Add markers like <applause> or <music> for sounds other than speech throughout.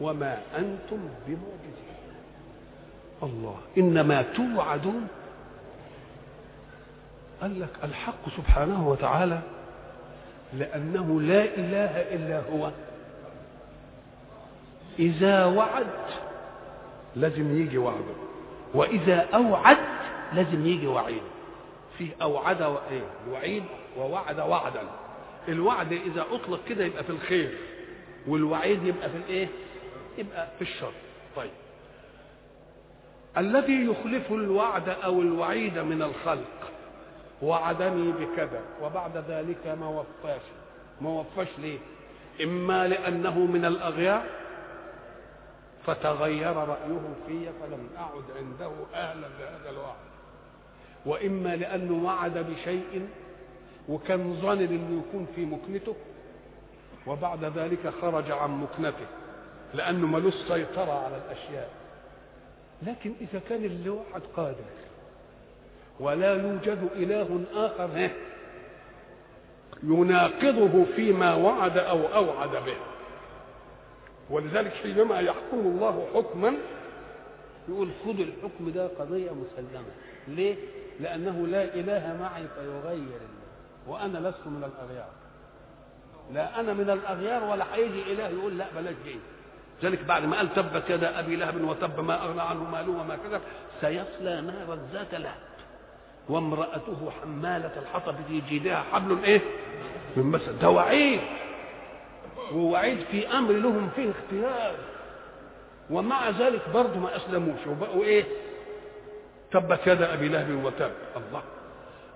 وما أنتم بمعجزين. الله إنما توعدون قال لك الحق سبحانه وتعالى لأنه لا إله إلا هو. إذا وعد لازم يجي وعده وإذا أوعد لازم يجي وعيد. فيه أوعد وإيه؟ وعيد ووعد وعدا. الوعد إذا أطلق كده يبقى في الخير والوعيد يبقى في الإيه؟ يبقى في الشر طيب. الذي يخلف الوعد أو الوعيد من الخلق وعدني بكذا وبعد ذلك ما وفاش. ما وفاش ليه؟ إما لأنه من الأغيار. فتغير رأيه في فلم أعد عنده أهلا لهذا الوعد. وإما لأنه وعد بشيء وكان ظن انه يكون في مكنته. وبعد ذلك خرج عن مكنته. لأنه ملوش سيطره على الأشياء. لكن إذا كان اللي وعد قادر ولا يوجد إله آخر يناقضه فيما وعد أو أوعد به. ولذلك حينما يحكم الله حكما يقول خذوا الحكم ده قضية مسلمة. ليه؟ لأنه لا إله معي فيغير وأنا لست من الأغيار. لا أنا من الأغيار ولا هيجي إله يقول لا بلاش دي ذلك بعد ما قال تبت يدا أبي لهب وتب ما أغنى عنه ماله وما كذب سيصلى نارا ذات لهب. وامرأته حمالة الحطب في جيدها حبل إيه؟ من مسد ده وعيد. ووعيد في أمر لهم فيه اختيار. ومع ذلك برضه ما أسلموش. وبقوا إيه؟ تبت يدا أبي لهب وتب. الله.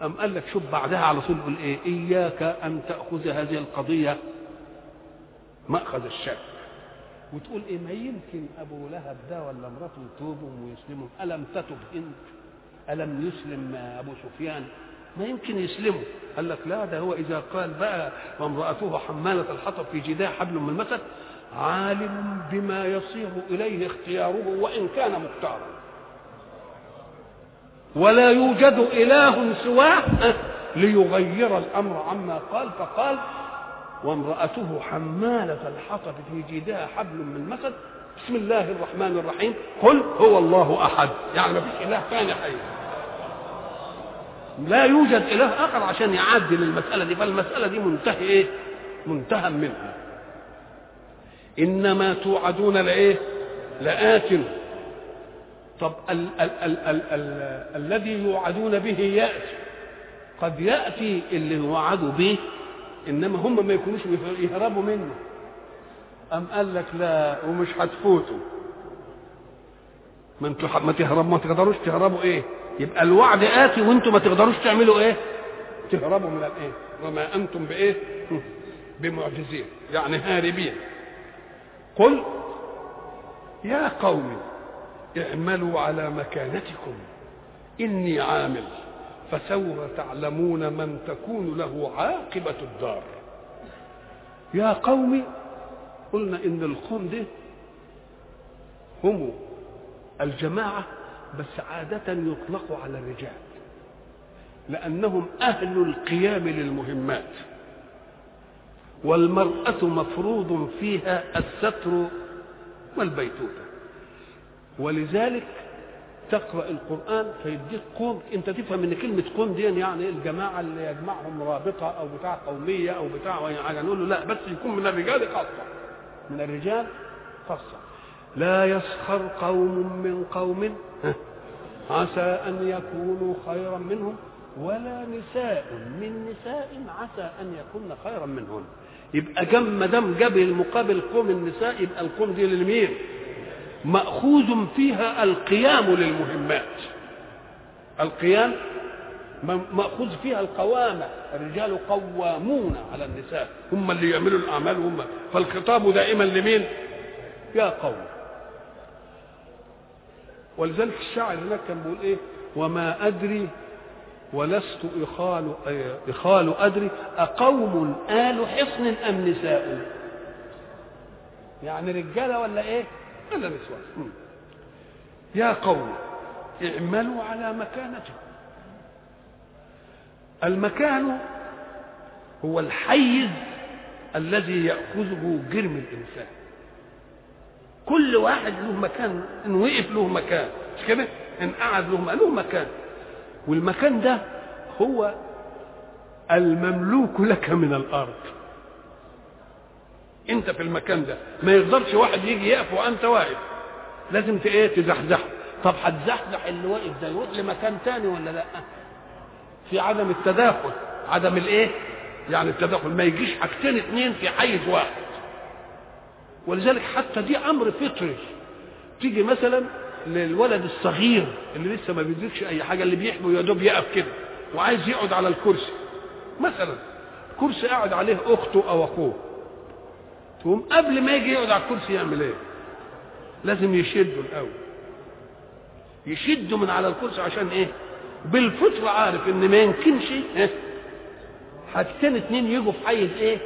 أم قال لك شوف بعدها على طول يقول إيه؟ إياك أن تأخذ هذه القضية مأخذ الشك وتقول إيه ما يمكن أبو لهب ده ولا امرأته يتوبوا ويسلموا ألم تتب أنت ألم يسلم أبو سفيان؟ ما يمكن يسلموا. قال لك لا ده هو إذا قال بقى وامرأته حمالة الحطب في جداها حبل من مسد عالم بما يصير إليه اختياره وإن كان مختارا ولا يوجد إله سواه ليغير الأمر عما قال فقال وامرأته حمالة الحطب في جيدها حبل من مسد. بسم الله الرحمن الرحيم. قل هو الله أحد. يعني ما فيش إله ثاني حي. لا يوجد إله آخر عشان يعدل المسألة دي. فالمسألة دي منتهي إيه؟ منتهى منها. إنما توعدون لإيه؟ لآت. طب ال ال ال ال ال الذي يوعدون به يأتي. قد يأتي اللي وعدوا به إنما هم ما يكونوش يهربوا منه. أم قال لك لا ومش هتفوتوا؟ ما أنتوا ما تهربوا ما تقدروش تهربوا إيه؟ يبقى الوعد آتي وانتوا ما تقدروش تعملوا إيه؟ تهربوا من الإيه؟ وما أنتم بإيه؟ <laughs> بمعجزين يعني هاربين. قل يا قوم اعملوا على مكانتكم إني عامل. فسوف تعلمون من تكون له عاقبة الدار. يا قوم قلنا إن القوم ده هم الجماعة بس عادة يطلق على الرجال لأنهم أهل القيام للمهمات والمرأة مفروض فيها الستر والبيتوتة. ولذلك تقرأ القرآن فيديك قوم انت تفهم ان كلمة قوم دي يعني الجماعة اللي يجمعهم رابطة أو بتاع قومية أو بتاع يعني نقول له لا بس يكون من الرجال خاصة. من الرجال خاصة. لا يسخر قوم من قوم. عسى أن يكونوا خيرا منهم ولا نساء من نساء. عسى أن يكون خيرا منهن. يبقى جم دام جاب المقابل قوم النساء يبقى القوم دي للمين؟ مأخوذ فيها القيام للمهمات. القيام مأخوذ فيها القوامة. الرجال قوامون على النساء. هم اللي يعملوا الأعمال هم. فالخطاب دائما لمين؟ يا قوم. ولذلك الشاعر هناك كان بيقول إيه؟ وما أدري ولست إخال إخال أدري أقوم آل حصن أم نساء. يعني رجالة ولا إيه؟ ولا نسوان يا قوم اعملوا على مكانتكم المكان هو الحيز الذي يأخذه جرم الإنسان. كل واحد له مكان إن وقف له مكان مش كده؟ إن قعد له له مكان. والمكان ده هو المملوك لك من الأرض. انت في المكان ده. ما يقدرش واحد يجي يقف وانت واقف. لازم إيه تزحزحه طب هتزحزح اللي واقف ده يروح لمكان تاني ولا لأ؟ في عدم التداخل. عدم الايه؟ يعني التداخل. ما يجيش حاجتين اتنين في حيز واحد. ولذلك حتى دي أمر فطري. تيجي مثلا للولد الصغير اللي لسه ما بيدركش أي حاجة اللي بيحبه يا دوب يقف كده وعايز يقعد على الكرسي. مثلا كرسي قاعد عليه أخته أو أخوه. تقوم قبل ما يجي يقعد على الكرسي يعمل إيه؟ لازم يشده الأول. يشده من على الكرسي عشان إيه؟ بالفطرة عارف إن ما يمكنش إيه؟ حاجتين اتنين يجوا في حيز إيه؟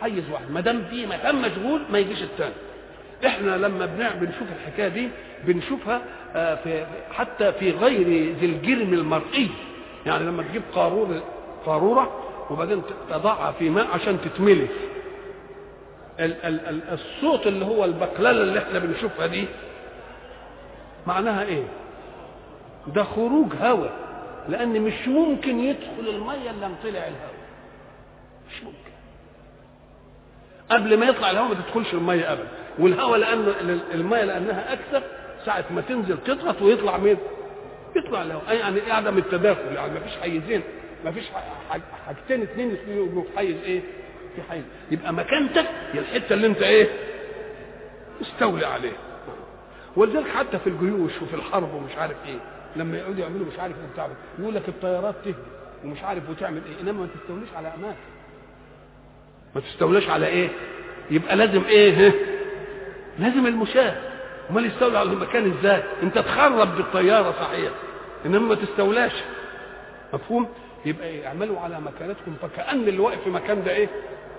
حيز واحد. ما دام في مكان مشغول ما يجيش الثاني إحنا لما بنشوف الحكاية دي بنشوفها في حتى في غير ذي الجرم المرئي. يعني لما تجيب قارورة قارورة وبعدين تضعها في ماء عشان تتملي. الصوت اللي هو البقلله اللي إحنا بنشوفها دي معناها إيه؟ ده خروج هواء لأن مش ممكن يدخل المية إلا طلع الهواء مش ممكن. قبل ما يطلع الهواء ما تدخلش المية ابدا. والهواء لأنه المية لأنها أكثر ساعة ما تنزل تضغط ويطلع مين؟ يطلع الهواء يعني عدم التداخل يعني ما فيش حيزين ما فيش حاجتين اثنين يبقوا في حيز إيه؟ في حيز يبقى مكانتك هي الحتة اللي انت إيه؟ استولي عليه ولذلك حتى في الجيوش وفي الحرب ومش عارف إيه لما يقعدوا يعملوا مش عارف بتاع يقول لك الطيارات تهدي ومش عارف وتعمل إيه انما ما تستوليش على اماكن. ما تستولاش على إيه؟ يبقى لازم إيه؟ لازم المشاة. امال يستولى على المكان إزاي؟ انت تخرب بالطيارة صحيح انما ما تستولاش. مفهوم؟ يبقى؟ اعملوا على مكانتكم فكأن اللي واقف في مكان ده إيه؟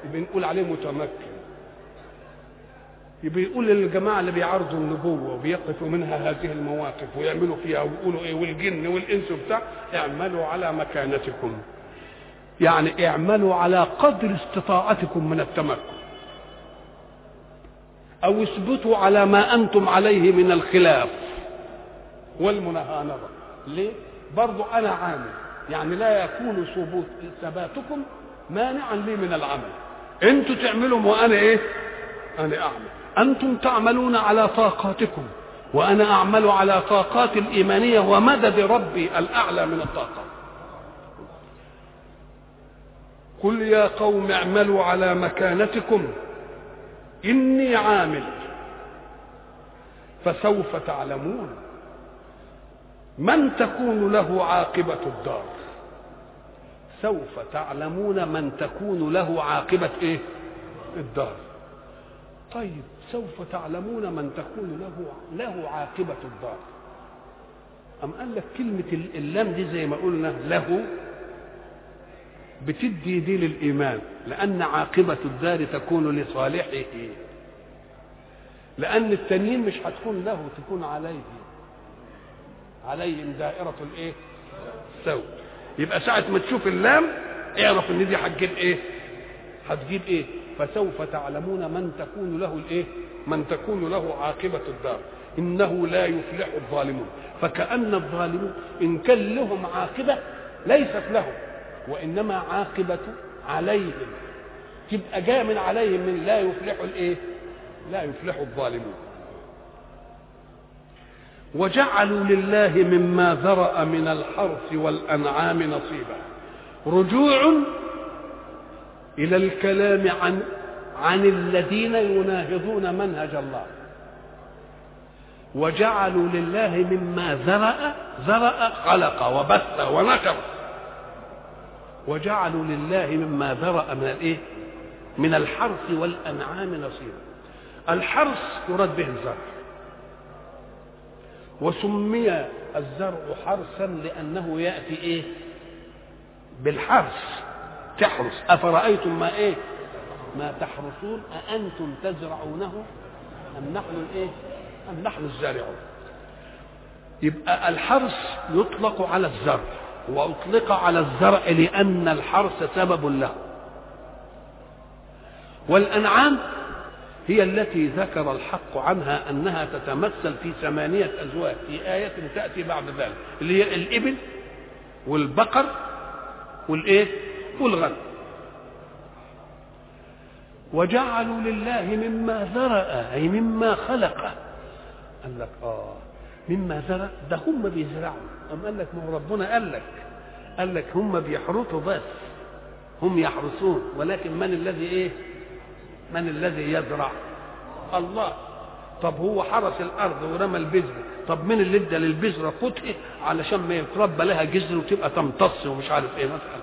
يبقى نقول عليه متمكن. يبقى يقول للجماعة اللي بيعارضوا النبوة وبيقفوا منها هذه المواقف ويعملوا فيها ويقولوا إيه والجن والإنس وبتاع اعملوا على مكانتكم. يعني اعملوا على قدر استطاعتكم من التمكن. أو اثبتوا على ما أنتم عليه من الخلاف. والمناهضه ليه؟ برضو أنا عامل. يعني لا يكون ثبوت ثباتكم مانعا لي من العمل. أنتوا تعملوا وأنا إيه؟ أنا اعمل. أنتم تعملون على طاقاتكم وأنا اعمل على طاقات الايمانية ومدد ربي الاعلى من الطاقات. قل يا قوم اعملوا على مكانتكم إني عامل. فسوف تعلمون من تكون له عاقبة الدار. سوف تعلمون من تكون له عاقبة إيه؟ الدار. طيب سوف تعلمون من تكون له له عاقبة الدار. أم قال لك كلمة اللام دي زي ما قلنا له بتدي دي للإيمان لأن عاقبة الدار تكون لصالحه. لأن التانيين مش هتكون له تكون عليه. عليهم دائرة الإيه؟ السوء. يبقى ساعة ما تشوف اللام اعرف إن دي هتجيب إيه؟ هتجيب إيه؟ فسوف تعلمون من تكون له الإيه؟ من تكون له عاقبة الدار إنه لا يفلح الظالمون فكأن الظالمون إن كان لهم عاقبة ليست لهم وإنما عاقبة عليهم تبقى جاية من عليهم من لا يفلح الإيه لا يفلح الظالمون وجعلوا لله مما ذرأ من الحرث والأنعام نصيبا رجوع إلى الكلام عن عن الذين يناهضون منهج الله وجعلوا لله مما ذرأ ذرأ خلق وبث ونشر وجعلوا لله مما ذرأ من الإيه؟ من الحرث والأنعام نصيبا. الحرث يراد به الزرع. وسمي الزرع حرثا لأنه يأتي إيه؟ بالحرث تحرث أفرأيتم ما إيه؟ ما تحرثون أأنتم تزرعونه؟ أم نحن الإيه؟ أم نحن الزارعون؟ يبقى الحرث يطلق على الزرع وأطلق على الزرع لأن الحرث سبب له. والأنعام هي التي ذكر الحق عنها أنها تتمثل في ثمانية أزواج في آية تأتي بعد ذلك اللي هي الإبل والبقر والإيه؟ والغنم. وجعلوا لله مما ذرأ أي مما خلق. قال لك آه مما زرع ده هم بيزرعوا. أم قال لك ما هو ربنا قال لك قال لك هم بيحرثوا بس هم يحرثون ولكن من الذي إيه؟ من الذي يزرع؟ الله. طب هو حرس الأرض ورمى البذر. طب مين اللي ادى للبذره قطع علشان ما يتربى لها جذر وتبقى تمتص ومش عارف إيه مثلا.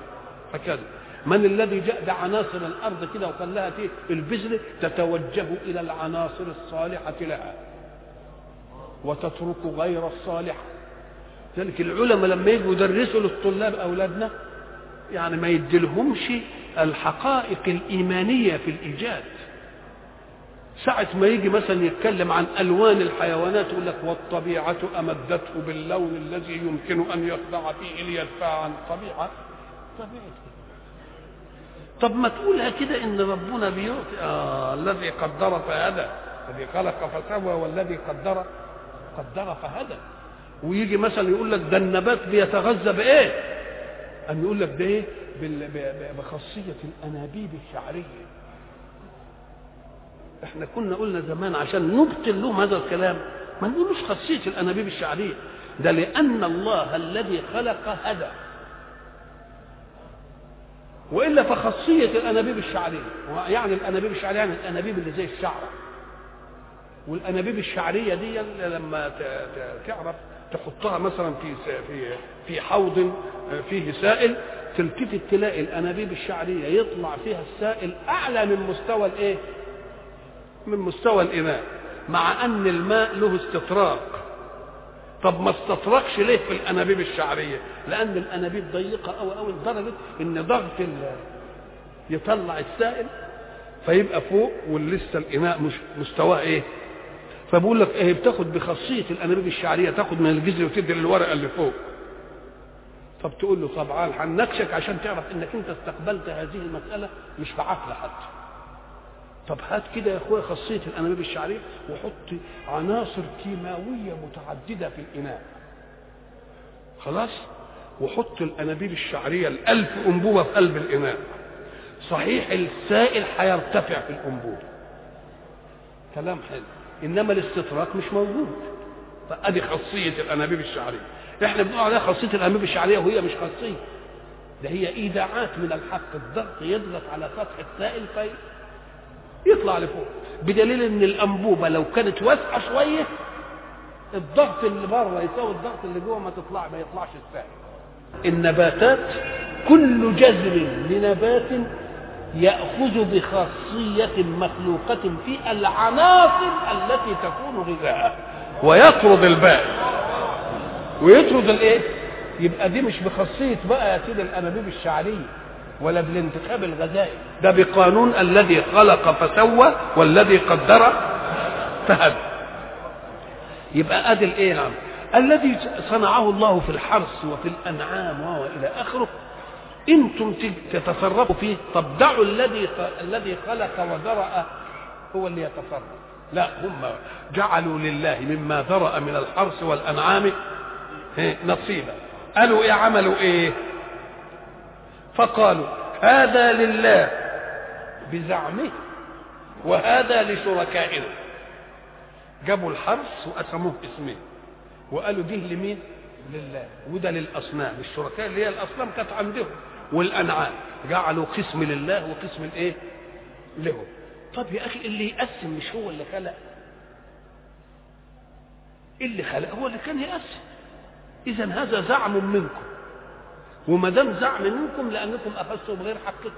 فكذا. من الذي جاء بعناصر الأرض كده وخلاها البذر تتوجه إلى العناصر الصالحة لها. وتترك غير الصالحة. ذلك العلماء لما يجوا يدرسوا للطلاب أولادنا يعني ما يديلهمش الحقائق الإيمانية في الإيجاد. ساعة ما يجي مثلا يتكلم عن ألوان الحيوانات يقول لك والطبيعة أمدته باللون الذي يمكن أن يخضع فيه ليدفع عن الطبيعة طبيعة طب ما تقولها كده إن ربنا بيعطي آه الذي قدر فهدى الذي خلق فسوى والذي قدر قدر فهدى ويجي مثلا يقول لك ده النبات بيتغذى بإيه؟ أن يقول لك ده إيه؟ بخاصية الأنابيب الشعرية. إحنا كنا قلنا زمان عشان نبطل لهم هذا الكلام ما نقولوش خاصية الأنابيب الشعرية. ده لأن الله الذي خلق هدى وإلا فخاصية الأنابيب الشعرية. يعني الأنابيب الشعرية يعني الأنابيب اللي زي الشعره والأنابيب الشعرية دي لما تعرف تحطها مثلا في في في حوض فيه سائل تلتفت تلاقي الأنابيب الشعرية يطلع فيها السائل أعلى من مستوى الإيه؟ من مستوى الاناء مع أن الماء له استطراق طب ما استطرقش ليه في الأنابيب الشعرية؟ لأن الأنابيب ضيقة قوي قوي لدرجة إن ضغط يطلع السائل فيبقى فوق ولسه الاناء مش مستواه إيه؟ فبقول لك إيه بتاخد بخاصية الأنابيب الشعرية تاخد من الجذر وتدي للورقة اللي فوق طب تقول له طبعا هنناقشك عشان تعرف إنك أنت استقبلت هذه المسألة مش في حتى طب هات كده يا اخويا خاصية الانابيب الشعرية وحط عناصر كيماوية متعددة في الإناء. خلاص؟ وحط الانابيب الشعرية الألف أنبوبة في قلب الإناء. صحيح السائل هيرتفع في الأنبوبة. كلام حلو. إنما الاستطراق مش موجود. فأدي خاصية الانابيب الشعرية. إحنا بنقول عليها خاصية الانابيب الشعرية وهي مش خاصية. ده هي إيداعات من الحق. الضغط يضغط على سطح السائل في يطلع لفوق. بدليل إن الأنبوبة لو كانت واسعة شوية الضغط اللي بره يساوي الضغط اللي جوه ما تطلع ما يطلعش السائل النباتات كل جذر لنبات يأخذ بخاصية مخلوقة في العناصر التي تكون غذاءه ويطرد الباقي ويطرد الإيه؟ يبقى دي مش بخاصية بقى يا سيدي الأنابيب الشعرية. ولا بالانتخاب الغذائي ده بقانون الذي خلق فسوى والذي قدر فهدى. يبقى أدي الإيه نعم الذي صنعه الله في الحرث وفي الأنعام وهو إلى آخره. إنتم تتصرفوا فيه. طب دعوا الذي الذي خلق وذرأ هو اللي يتصرف. لا هم جعلوا لله مما ذرأ من الحرث والأنعام. نصيبا. قالوا إيه عملوا إيه؟ فقالوا هذا لله بزعمه وهذا لشركائنا جابوا الحرث وقسموه اسمين وقالوا دي لمين؟ لله. وده للأصنام. الشركاء اللي هي الأصنام كانت عندهم والأنعام. جعلوا قسم لله وقسم الإيه؟ لهم. طب يا أخي اللي يقسم مش هو اللي خلق؟ اللي خلق هو اللي كان يقسم. اذا هذا زعم منكم. وما دام زعم منكم لأنكم أخذتم بغير حقكم.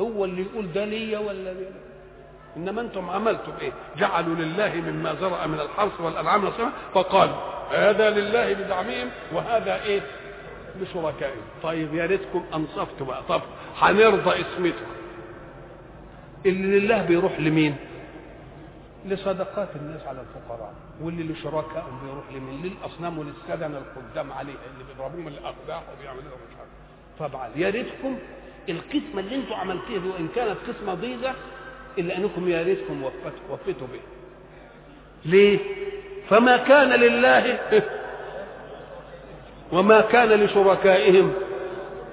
هو اللي يقول ده ليا ولا ليا؟ إنما أنتم عملتم إيه؟ جعلوا لله مما زرع من الحرث والأنعام نصيبا فقالوا هذا لله بزعمهم وهذا إيه؟ لشركائهم طيب يا ريتكم انصفتوا بقى طب هنرضى اسمته اللي لله بيروح لمين؟ لصدقات الناس على الفقراء واللي لشركائهم بيروح لمين؟ للأصنام وللسدن القدام عليها اللي بيضربوهم الأقداح وبيعملوا لهم مش عارف. طبعا. يا ريتكم القسمة اللي أنتم عملتوها دي وإن كانت قسمة ضيقة إلا أنكم يا ريتكم وفيتوا بها ليه؟ فما كان لله <laughs> وما كان لشركائهم.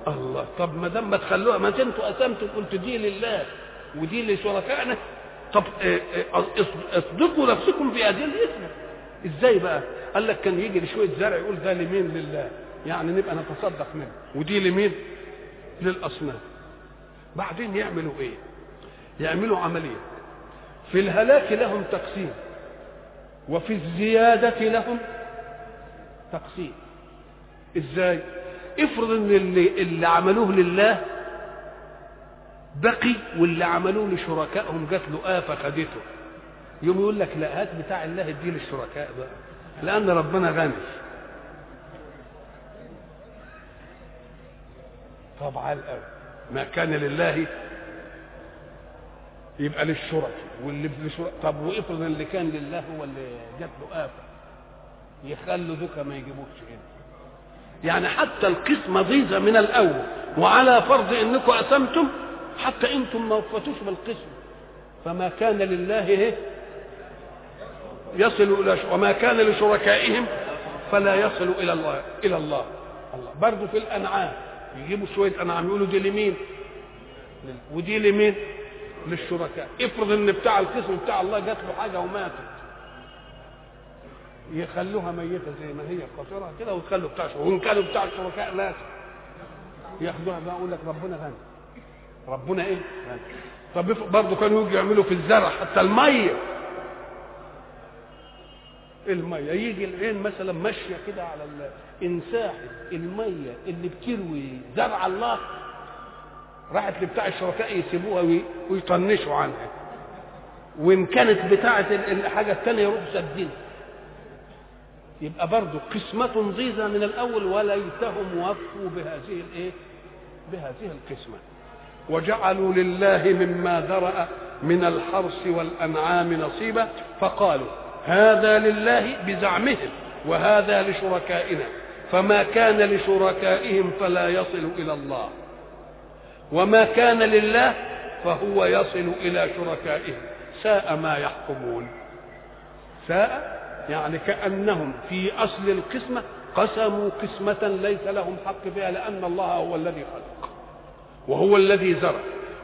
الله. طب ما دام ما تخلوها ما أنتوا قسمتوا قلت دي لله ودي لشركائنا طب آه، أص- اصدقوا نفسكم الاسم إزاي بقى؟ قال لك كان يجي لشويه زرع يقول ده لمين؟ لله. يعني نبقى نتصدق منه. ودي لمين؟ للأصنام. بعدين يعملوا إيه؟ يعملوا عملية. في الهلاك لهم تقسيم. وفي الزيادة لهم تقسيم. إزاي؟ افرض إن اللي, اللي عملوه لله بقي واللي عملوه لشركائهم جات له آفة خدته يوم يقول لك لا هات بتاع الله اديه للشركاء بقى. لأن ربنا غني. طبعا الأول ما كان لله يبقى للشركاء. واللي طب وإفرض اللي كان لله هو اللي جات له آفة. يخلوا ذوك ما يجيبوش هنا. يعني حتى القسمة ضيزة من الأول. وعلى فرض أنكم قسمتم حتى أنتم ما وفتوش بالقسم. فما كان لله إيه؟ يصل إلى ش... وما كان لشركائهم فلا يصل إلى الله إلى الله. الله. برضه في الأنعام يجيبوا شوية أنعام يقولوا دي لمين؟ ودي لمين؟ للشركاء. افرض إن بتاع القسم بتاع الله جات له حاجة وماتت. يخلوها ميتة زي ما هي قاصره كده ويخلوا بتاع وإن كانوا بتاع الشركاء مات ياخدوها بقى يقول لك ربنا غني. ربنا إيه؟ طب برضه كانوا يجوا يعملوا في الزرع حتى المية. المية يجي العين مثلا ماشية كده على انساحه المية اللي بتروي زرع الله. راحت لبتاع الشركاء يسيبوها وي- ويطنشوا عنها. وإن كانت بتاعه ال- الحاجة الثانية يروحوا سادين. يبقى برضه قسمة ضيزة من الأول وليتهم وفوا بهذه الإيه؟ بهذه القسمة. وجعلوا لله مما ذرأ من الحرث والأنعام نصيبا فقالوا هذا لله بزعمهم وهذا لشركائنا فما كان لشركائهم فلا يصل إلى الله وما كان لله فهو يصل إلى شركائهم ساء ما يحكمون ساء يعني كأنهم في أصل القسمة قسموا قسمة ليس لهم حق فيها لأن الله هو الذي خلق. وهو الذي زرع.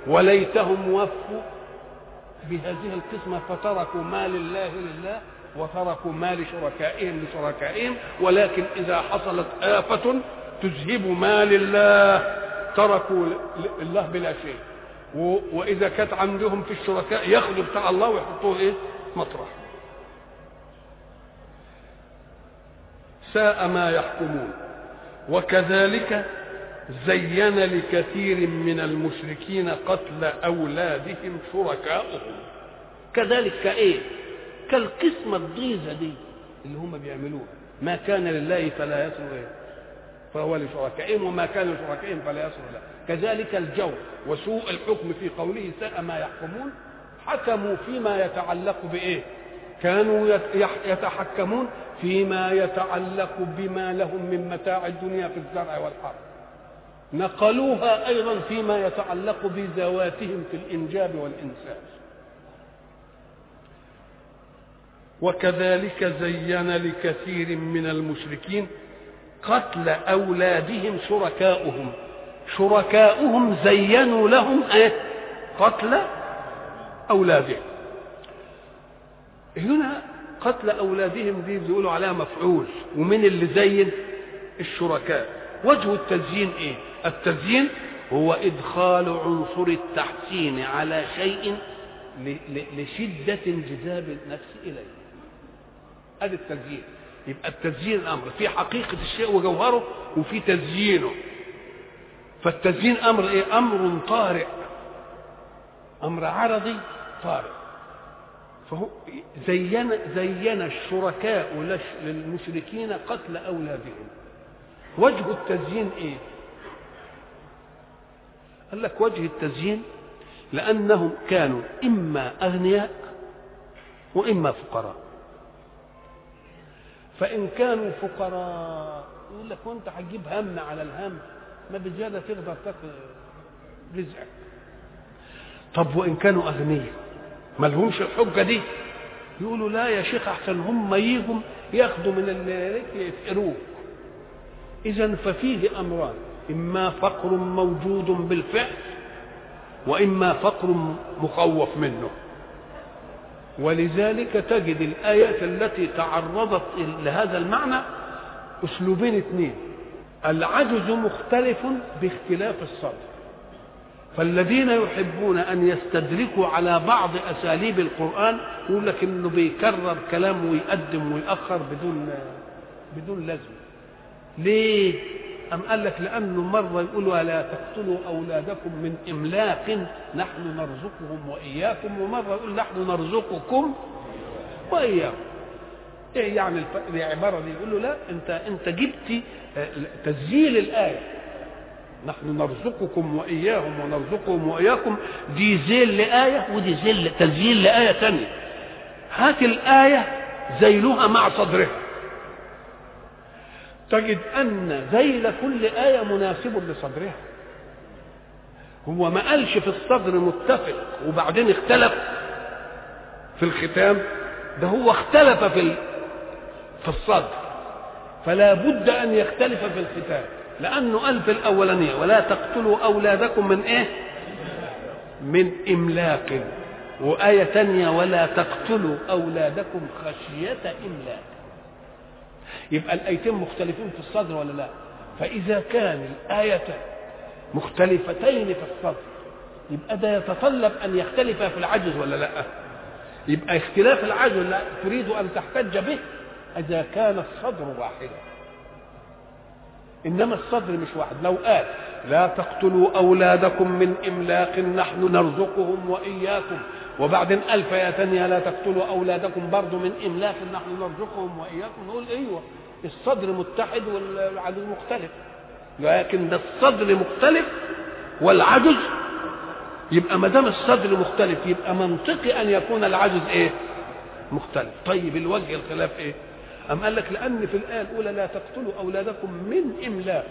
وليتهم وفوا بهذه القسمة فتركوا ما لله لله وتركوا ما لشركائهم لشركائهم ولكن إذا حصلت آفة تذهب ما لله. تركوا الله بلا شيء. وإذا كانت عندهم في الشركاء ياخذوا بتاع الله ويحطوه إيه؟ مطرح. ساء ما يحكمون. وكذلك زين لكثير من المشركين قتل أولادهم شركاؤهم. كذلك كإيه كالقسمة الضيزة دي. اللي هم بيعملوها ما كان لله فلا يصل إيه؟ فهو لشركائهم وما كان لشركائهم فلا يصل له كذلك الجور وسوء الحكم في قوله ساء ما يحكمون حكموا فيما يتعلق بإيه؟ كانوا يتحكمون فيما يتعلق بما لهم من متاع الدنيا في الزرع والحرث نقلوها أيضا فيما يتعلق بذواتهم في الإنجاب والانسان وكذلك زين لكثير من المشركين قتل أولادهم شركاؤهم. شركاؤهم زينوا لهم إيه؟ قتل أولادهم. هنا قتل أولادهم دي بيقولوا عليها مفعول ومن اللي زين؟ الشركاء. وجه التزيين إيه؟ التزيين هو إدخال عنصر التحسين على شيء ل- ل- لشدة انجذاب النفس إليه. ادي التزيين. يبقى التزيين أمر في حقيقة الشيء وجوهره وفي تزيينه. فالتزيين أمر إيه؟ أمر طارئ. أمر عرضي طارئ. فهو زين زين الشركاء للمشركين قتل أولادهم. وجه التزيين إيه؟ قال لك وجه التزيين لأنهم كانوا إما أغنياء وإما فقراء. فإن كانوا فقراء يقول لك وأنت هتجيب هم على الهم ما بزيادة تقدر تاكل رزقك. طب وإن كانوا أغنياء ما لهمش الحجة دي؟ يقولوا لا يا شيخ أحسن هم يجوا ياخدوا من اللي يفقروك اذا ففيه أمران. إما فقر موجود بالفعل وإما فقر مخوف منه. ولذلك تجد الآيات التي تعرضت لهذا المعنى أسلوبين اثنين. العجز مختلف باختلاف الصدر فالذين يحبون أن يستدركوا على بعض أساليب القرآن يقول لك إنه بيكرر كلام ويقدم ويأخر بدون بدون لازمه ليه؟ أم قال لك لأنه مرة يقول ولا تقتلوا أولادكم من إملاق نحن نرزقهم وإياكم ومرة يقول نحن نرزقكم وإياكم. إيه يعني العبارة دي يقول له لا أنت أنت جبت تسجيل الآية. نحن نرزقكم وإياهم ونرزقهم وإياكم. دي زيل لآية ودي زيل تسجيل لآية ثانية هات الآية زيلها مع صدرها. تجد أن ذيل كل آية مناسب لصدرها. هو ما قالش في الصدر متفق وبعدين اختلف في الختام ده هو اختلف في في الصدر. فلا بد أن يختلف في الختام. لأنه قال في الأولانية ولا تقتلوا أولادكم من إيه؟ من إملاق. وآية ثانية ولا تقتلوا أولادكم خشية إملاق. يبقى الآيتين مختلفين في الصدر ولا لا؟ فإذا كان الايتان مختلفتين في الصدر يبقى ده يتطلب أن يختلف في العجز ولا لا؟ يبقى اختلاف العجز لا تريد أن تحتج به إذا كان الصدر واحدا. إنما الصدر مش واحد. لو قال لا تقتلوا أولادكم من إملاق نحن نرزقهم وإياكم وبعدين ألف يا ثانية لا تقتلوا أولادكم برضو من إملاق نحن نرزقهم وإياكم نقول أيوة الصدر متحد والعجز مختلف لكن ده الصدر مختلف والعجز يبقى ما دام الصدر مختلف يبقى منطقي أن يكون العجز إيه؟ مختلف طيب الوجه الخلاف إيه؟ أم قال لك لأن في الآية الأولى لا تقتلوا أولادكم من إملاق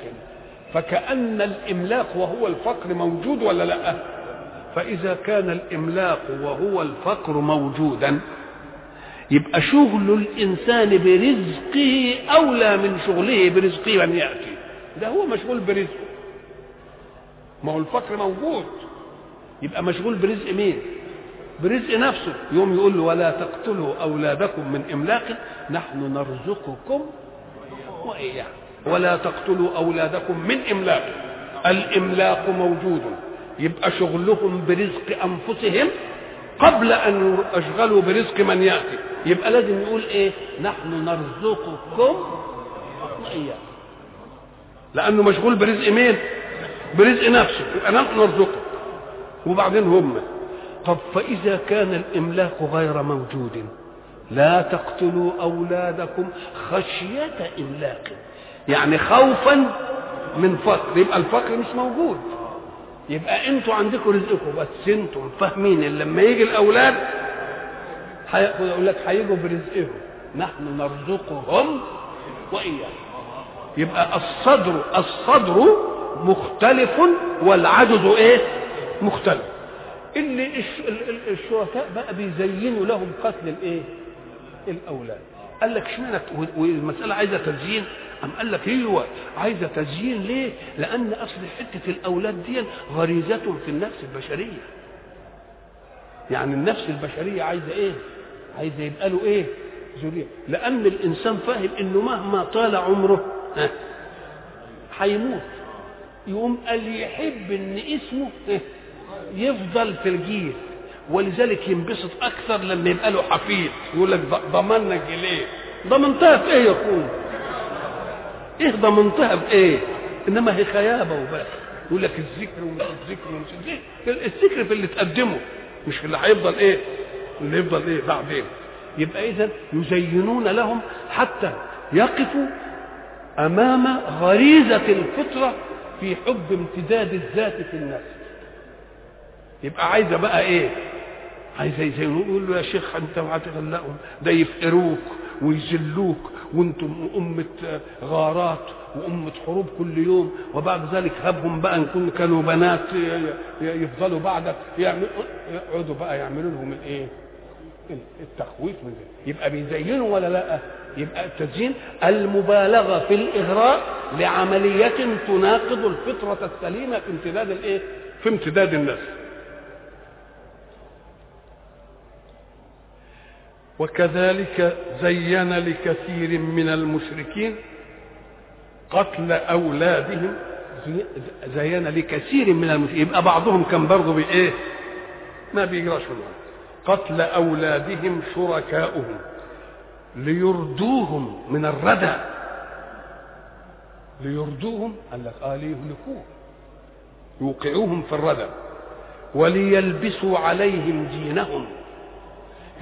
فكأن الإملاق وهو الفقر موجود ولا لأ؟ فإذا كان الإملاق وهو الفقر موجودا يبقى شغل الإنسان برزقه أولى من شغله برزق من يأتي. ده هو مشغول برزقه. ما هو الفقر موجود. يبقى مشغول برزق مين؟ برزق نفسه. يوم يقول له ولا تقتلوا أولادكم من إملاق نحن نرزقكم وإياكم. ولا تقتلوا أولادكم من إملاق. الإملاق موجود. يبقى شغلهم برزق أنفسهم قبل أن يشغلوا برزق من يأتي. يبقى لازم يقول إيه؟ نحن نرزقكم واياكم لأنه مشغول برزق مين؟ برزق نفسه. يبقى نحن نرزقه. وبعدين هم. طب فإذا كان الإملاك غير موجود لا تقتلوا أولادكم خشية املاق يعني خوفا من فقر. يبقى الفقر مش موجود. يبقى أنتوا عندكم رزقكم بس أنتم فاهمين ان لما يجي الأولاد هياخد يقول لك هيجوا برزقهم. نحن نرزقهم واياكم يبقى الصدر الصدر مختلف والعجز إيه؟ مختلف. اللي الشركاء بقى بيزينوا لهم قتل الإيه؟ الأولاد. قال لك اشمعنى؟ والمسألة عايزة تزيين. أم قال لك أيوه عايزة تزيين ليه؟ لأن أصل حتة الأولاد دي غريزة في النفس البشرية. يعني النفس البشرية عايزة إيه؟ عايزة يبقى له إيه؟ ذرية، لأن الإنسان فاهم إنه مهما طال عمره هيموت. يقوم قال يحب إن اسمه يفضل في الجيل ولذلك ينبسط أكثر لما يبقى له حفيد يقول لك ضمنك ليه؟ ضمنتها في إيه يا أخويا؟ إيه ضمنتها بايه إنما هي خيابة وبس. يقول لك الذكر ومش الذكر ومش الذكر. الذكر في اللي تقدمه مش في اللي هيفضل إيه؟ اللي يفضل إيه؟ بعدين يبقى اذا يزينون لهم حتى يقفوا أمام غريزة الفطرة في حب امتداد الذات في النفس يبقى عايزة بقى إيه؟ عايزة يزينوا يقول له يا شيخ أنت هتغلقهم ده يفقروك ويذلوك. وأنتم أمة غارات وأمة حروب كل يوم وبعد ذلك هبهم بقى إن كن كانوا بنات يفضلوا بعدك يعمل يقعدوا بقى يعملوا لهم الإيه؟ التخويف من ده يبقى بيزينوا ولا لأ؟ يبقى التزيين المبالغة في الإغراء لعملية تناقض الفطرة السليمة في امتداد الإيه؟ في امتداد النفس وكذلك زين لكثير من المشركين قتل أولادهم. زين لكثير من المشركين. يبقى بعضهم كان برضه بايه ما بيجراش منهم قتل أولادهم شركاؤهم ليردوهم من الردى. ليردوهم قال لك آه ليهلكوهم يوقعوهم في الردى. وليلبسوا عليهم دينهم.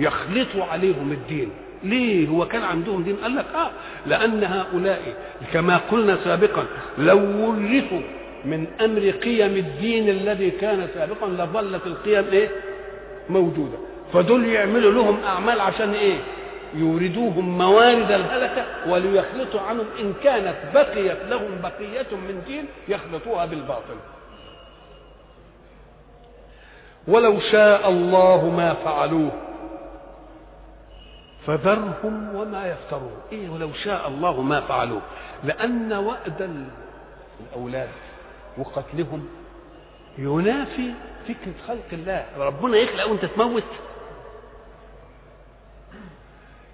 يخلطوا عليهم الدين. ليه هو كان عندهم دين؟ قال لك آه لأن هؤلاء كما قلنا سابقا لو ورثوا من أمر قيم الدين الذي كان سابقا لظلت القيم إيه؟ موجودة. فدول يعملوا لهم أعمال عشان إيه؟ يوردوهم موارد الهلكة وليخلطوا عنهم. إن كانت بقيت لهم بقية من دين يخلطوها بالباطل. ولو شاء الله ما فعلوه فذرهم وما يفترون. إيه ولو شاء الله ما فعلوه لأن وأد الأولاد وقتلهم ينافي فكرة خلق الله. ربنا يخلق وأنت تموت.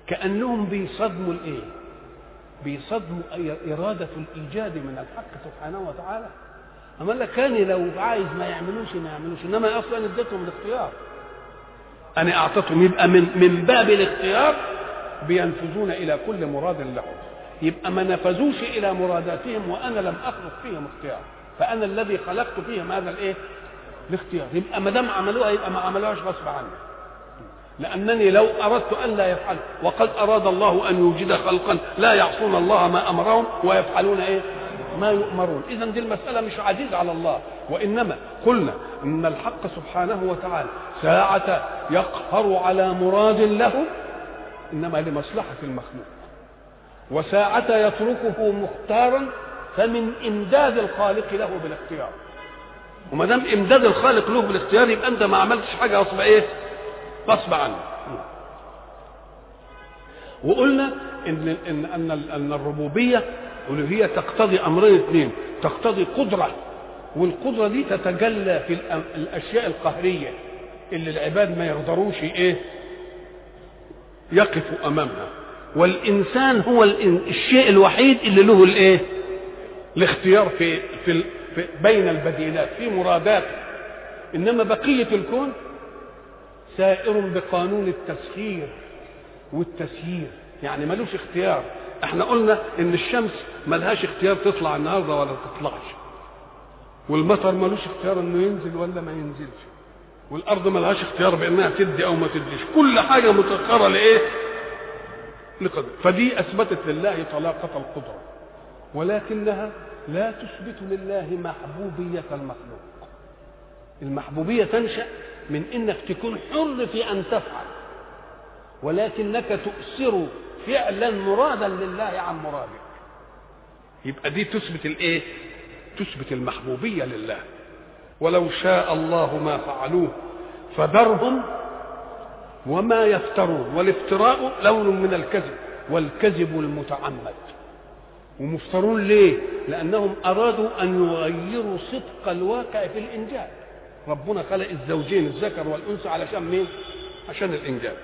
كأنهم بيصدموا الإيه؟ بيصدموا إرادة الإيجاد من الحق سبحانه وتعالى. أما لك كان لو عايز ما يعملوش ما يعملوش. إنما أصلا اديتهم الاختيار. أنا أعطتهم يبقى من من باب الاختيار بينفذون إلى كل مراد لهم يبقى ما نفذوش إلى مراداتهم وأنا لم أخلق فيهم اختيار فأنا الذي خلقت فيهم هذا الإيه؟ الاختيار يبقى ما دام عملوها يبقى ما عملوهاش غصب عني لأنني لو أردت أن لا يفعل وقد أراد الله أن يوجد خلقا لا يعصون الله ما أمرهم ويفعلون إيه؟ ما يؤمرون. إذا دي المسألة مش عزيز على الله. وإنما قلنا إن الحق سبحانه وتعالى ساعة يقهر على مراد له إنما لمصلحة المخلوق. وساعة يتركه مختارا فمن إمداد الخالق له بالاختيار. وما دام إمداد الخالق له بالاختيار يبقى أنت ما عملتش حاجة غصب إيه؟ غصب عنه وقلنا إن إن أن أن الربوبية الألوهية تقتضي أمرين اثنين تقتضي قدرة والقدرة دي تتجلى في الأشياء القهرية اللي العباد ما يقدروش إيه؟ يقفوا أمامها. والإنسان هو الشيء الوحيد اللي له الإيه؟ الاختيار في, في, في بين البديلات في مرادات. إنما بقية الكون سائر بقانون التسخير والتسيير. يعني ملوش اختيار. إحنا قلنا ان الشمس ملهاش اختيار تطلع النهارده ولا تطلعش. والمطر ملوش اختيار انه ينزل ولا ما ينزلش. والارض ملهاش اختيار بانها تدي أو ما تديش. كل حاجة مسخره لإيه؟ لقدر. فدي أثبتت لله طلاقة القدرة. ولكنها لا تثبت لله محبوبية المخلوق. المحبوبية تنشأ من إنك تكون حر في أن تفعل. ولكنك تؤثر فعلا مرادا لله عن مرادك. يبقى دي تثبت الايه؟ تثبت المحبوبية لله. ولو شاء الله ما فعلوه فذرهم وما يفترون. والافتراء لون من الكذب والكذب المتعمد. ومفترون ليه؟ لأنهم أرادوا أن يغيروا صدق الواقع في الإنجاب. ربنا خلق الزوجين الذكر والأنثى علشان مين؟ عشان الإنجاب.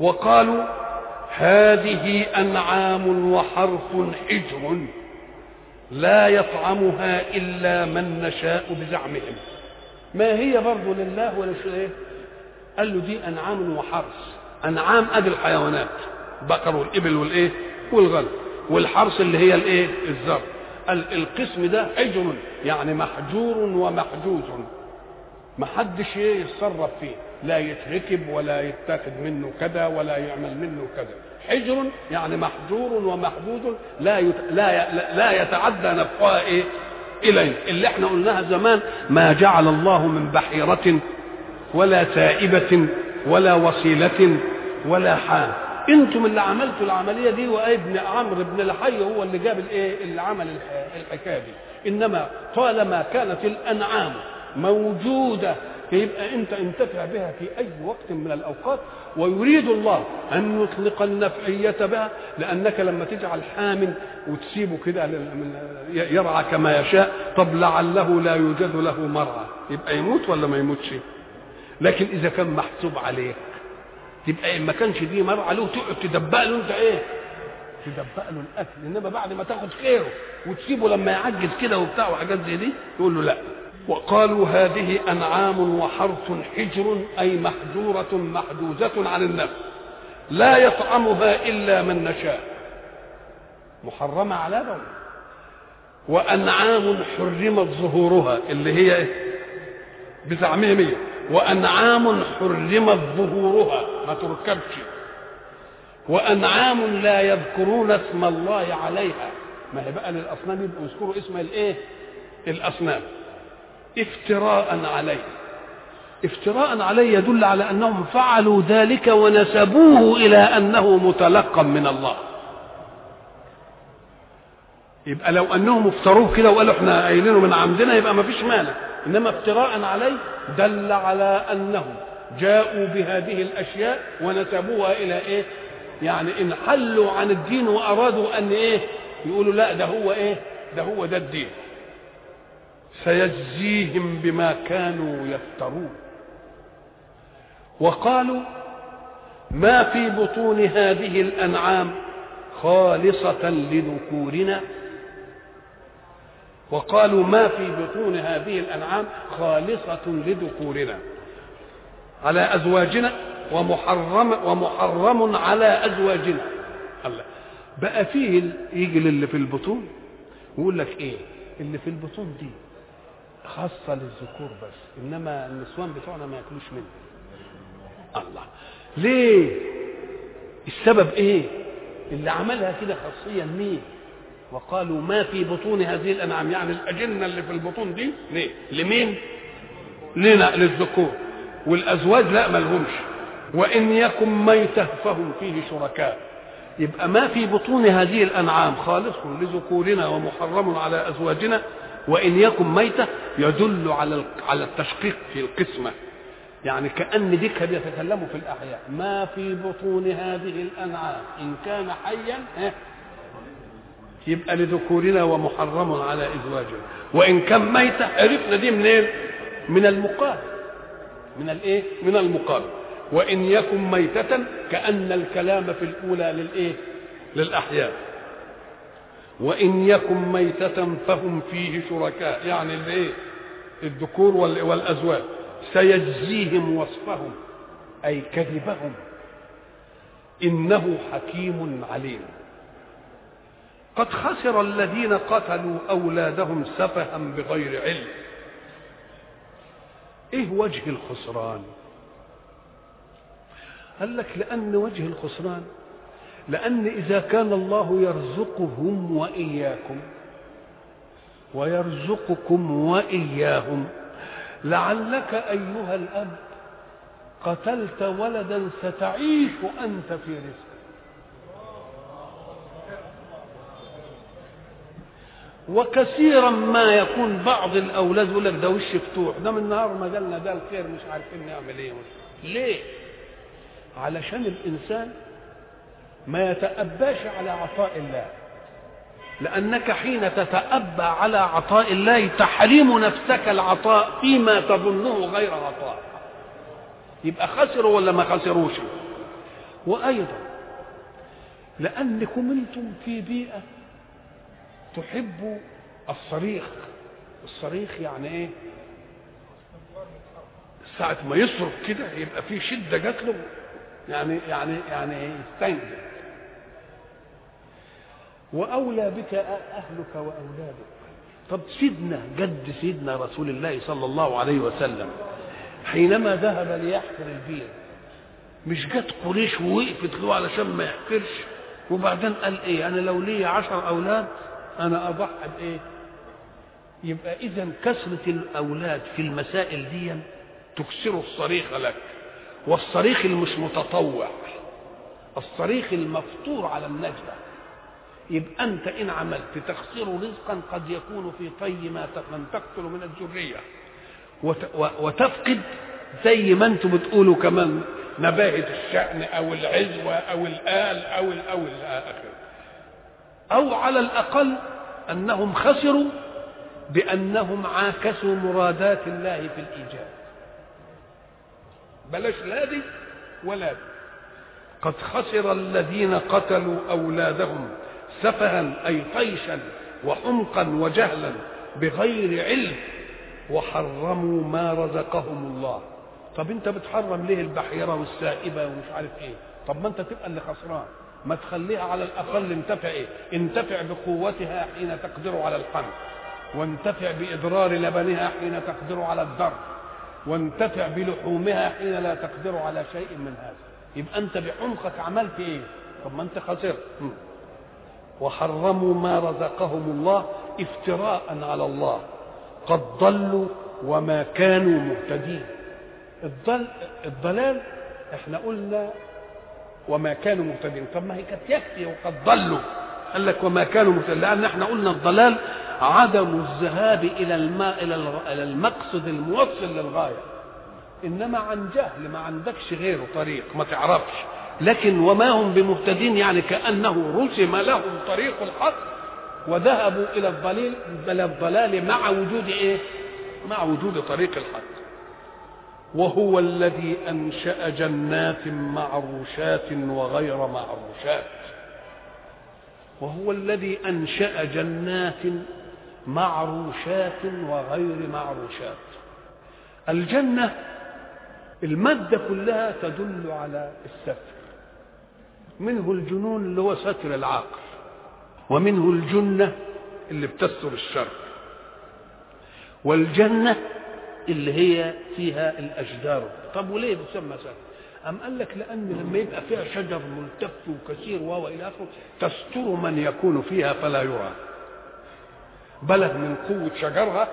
وقالوا هذه أنعام وحرف حجر لا يطعمها إلا من نشاء بزعمهم. ما هي برضه لله ولا شيء إيه؟ قال له دي أنعام وحرث. أنعام أدي الحيوانات. البقر والإبل والإيه؟ والغنم والحرث اللي هي الإيه؟ الزرع. القسم ده حجر يعني محجور ومحجوز. ما حدش إيه يتصرف فيه. لا يتركب ولا يتاخد منه كذا ولا يعمل منه كذا. حجر يعني محجور ومحدود لا يت... لا ي... لا يتعدى نفقها إيه إليه. اللي إحنا قلناها زمان ما جعل الله من بحيرة ولا سائبه ولا وصيلة ولا حام أنتم اللي عملتوا العملية دي وابن عمرو بن لحي هو اللي جاب الايه؟ اللي عمل الحكاية دي. إنما طالما كانت الأنعام موجودة. يبقى انت انتفع بها في أي وقت من الأوقات ويريد الله أن يطلق النفعية بها لأنك لما تجعل حام وتسيبه كده يرعى كما يشاء طب لعله لا يوجد له مرعى. يبقى يموت ولا ما يموتش؟ لكن إذا كان محسوب عليك تبقى ما كانش دي مرعى له تقعد تدبق له انت إيه؟ تدبق له الأكل. إنما بعد ما تاخد خيره وتسيبه لما يعجز كده وبتاع وحاجات زي دي تقول له لأ. وقالوا هذه أنعام وحرث حجر أي محجورة محجوزة عن النفس لا يطعمها إلا من نشاء. محرمة على دولة وأنعام حرمت ظهورها اللي هي إيه؟ بزعمهم هي وأنعام حرمت ظهورها ما تركبش. وأنعام لا يذكرون اسم الله عليها. ما هي بقى للأصنام يبقوا يذكروا اسم الإيه؟ الأصنام. افتراء عليه. افتراء عليه يدل على أنهم فعلوا ذلك ونسبوه إلى أنه متلقى من الله. يبقى لو أنهم افتروه كده وقالوا إحنا قايلينه من عمدنا يبقى ما فيش مانع. إنما افتراء عليه دل على أنهم جاءوا بهذه الأشياء ونسبوها إلى إيه؟ يعني انحلوا عن الدين وأرادوا أن إيه؟ يقولوا لا ده هو إيه؟ ده هو ده الدين. سيجزيهم بما كانوا يفترون. وقالوا ما في بطون هذه الأنعام خالصة لذكورنا؟ وقالوا ما في بطون هذه الأنعام خالصة لذكورنا. على أزواجنا ومحرم ومحرم على أزواجنا. الله. بقى فيه يجي اللي في البطون؟ ويقول لك إيه؟ اللي في البطون دي. خاصة للذكور بس إنما النسوان بتوعنا ما يأكلوش منه. الله. ليه؟ السبب إيه؟ اللي عملها كده خاصيا مين؟ وقالوا ما في بطون هذه الأنعام يعني الأجنة اللي في البطون دي ليه؟ لمين؟ لنا للذكور. والأزواج لا ملهمش وإن يكن ميتة فهم فيه شركاء. يبقى ما في بطون هذه الأنعام خالص لذكورنا ومحرم على أزواجنا وإن يكن ميتة يدل على على التشقيق في القسمة. يعني كأن ديك بيتكلموا في الأحياء. ما في بطون هذه الأنعام. إن كان حيا يبقى لذكورنا ومحرم على إزواجنا. وإن كان ميتة عرفنا دي منين؟ من المقال من الايه من المقال وإن يكن ميتة كأن الكلام في الأولى للإيه؟ للأحياء. وإن يكن ميتة فهم فيه شركاء. يعني الإيه؟ الذكور والأزواج. سيجزيهم وصفهم أي كذبهم. إنه حكيم عليم. قد خسر الذين قتلوا أولادهم سفها بغير علم. إيه وجه الخسران؟ قال لك لأن وجه الخسران لأن إذا كان الله يرزقهم وإياكم ويرزقكم وإياهم لعلك أيها الأب قتلت ولدا ستعيش أنت في رزقه وكثيرا ما يكون بعض الأولاد يقول لك ده وش فتوح ده من نهار ما جالنا ده الخير مش عارفين نعمل إيه. ليه؟ علشان الإنسان ما يتأباش على عطاء الله. لأنك حين تتأبى على عطاء الله تحرم نفسك العطاء فيما تظنه غير عطاء. يبقى خسروا ولا ما خسروش؟ وأيضا لأنكم أنتم في بيئة تحب الصريخ. الصريخ يعني إيه؟ ساعة ما يصرخ كده يبقى في شدة جات له. يعني يعني يعني يستنجد وأولى بك أهلك وأولادك. طب سيدنا جد سيدنا رسول الله صلى الله عليه وسلم حينما ذهب ليحفر البير مش جت قريش ووقفت له علشان ما يحفرش؟ وبعدين قال إيه؟ أنا لو لي عشر أولاد أنا أضحي بإيه؟ يبقى اذا كثرة الأولاد في المسائل دي تكسر الصريخ لك. والصريخ المش متطوع الصريخ المفطور على النجدة. يبقى أنت إن عملت تخسر رزقا قد يكون في طي ما من تقتل من الذرية. وتفقد زي ما أنتم بتقولوا كمان نباهة الشأن أو العزوة أو الآل أو ال أو الآخر أو على الأقل أنهم خسروا بأنهم عاكسوا مرادات الله في الإيجاب بلاش لا دي ولا دي. قد خسر الذين قتلوا أولادهم سفها أي طيشا وحمقا وجهلا بغير علم وحرموا ما رزقهم الله. طب انت بتحرم ليه البحيرة والسائبة ومش عارف إيه؟ طب ما انت تبقى اللي خسران. ما تخليها على الأقل انتفع إيه؟ انتفع بقوتها حين تقدر على الحمل وانتفع بإضرار لبنها حين تقدر على الضرب. وانتفع بلحومها حين لا تقدر على شيء من هذا. يبقى انت بحمقك عملت إيه؟ طب ما انت خسرت. وحرموا ما رزقهم الله افتراء على الله. قد ضلوا وما كانوا مهتدين. الضل الضلال إحنا قلنا وما كانوا مهتدين. طب ما هي كانت يكفي وقد ضلوا. قال لك وما كانوا مهتدين. لأن إحنا قلنا الضلال عدم الذهاب إلى الماء إلى المقصد الموصل للغاية. إنما عن جهل ما عندكش غيره طريق ما تعرفش. لكن وما هم بمهتدين يعني كأنه رسم لهم طريق الحق وذهبوا إلى الضليل إلى الضلال مع وجود إيه؟ مع وجود طريق الحق. وهو الذي أنشأ جنات معروشات وغير معروشات. وهو الذي أنشأ جنات معروشات وغير معروشات. الجنة المادة كلها تدل على الستر منه الجنون اللي هو ستر العقل ومنه الجنة اللي بتستر الشر والجنة اللي هي فيها الأشجار. طب وليه بتسمى ستر أم قال لك لأن لما يبقى فيها شجر ملتف وكثير وهو إلى آخره تستر من يكون فيها فلا يرى. بلغ من قوة شجرها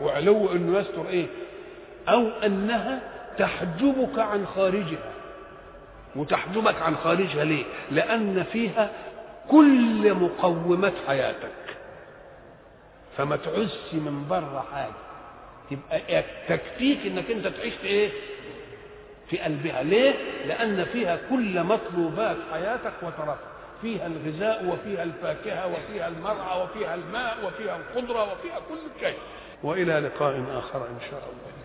وعلو إنه يستر إيه؟ أو أنها تحجبك عن خارجها. وتحجبك عن خارجها ليه؟ لأن فيها كل مقومات حياتك. فما تعس من بره حاجة. تبقى تكفيك إنك أنت تعيش في إيه؟ في قلبها. ليه؟ لأن فيها كل مطلوبات حياتك وترفع فيها الغذاء وفيها الفاكهة وفيها المرعى وفيها الماء وفيها الخضره وفيها كل شيء. وإلى لقاء آخر إن شاء الله.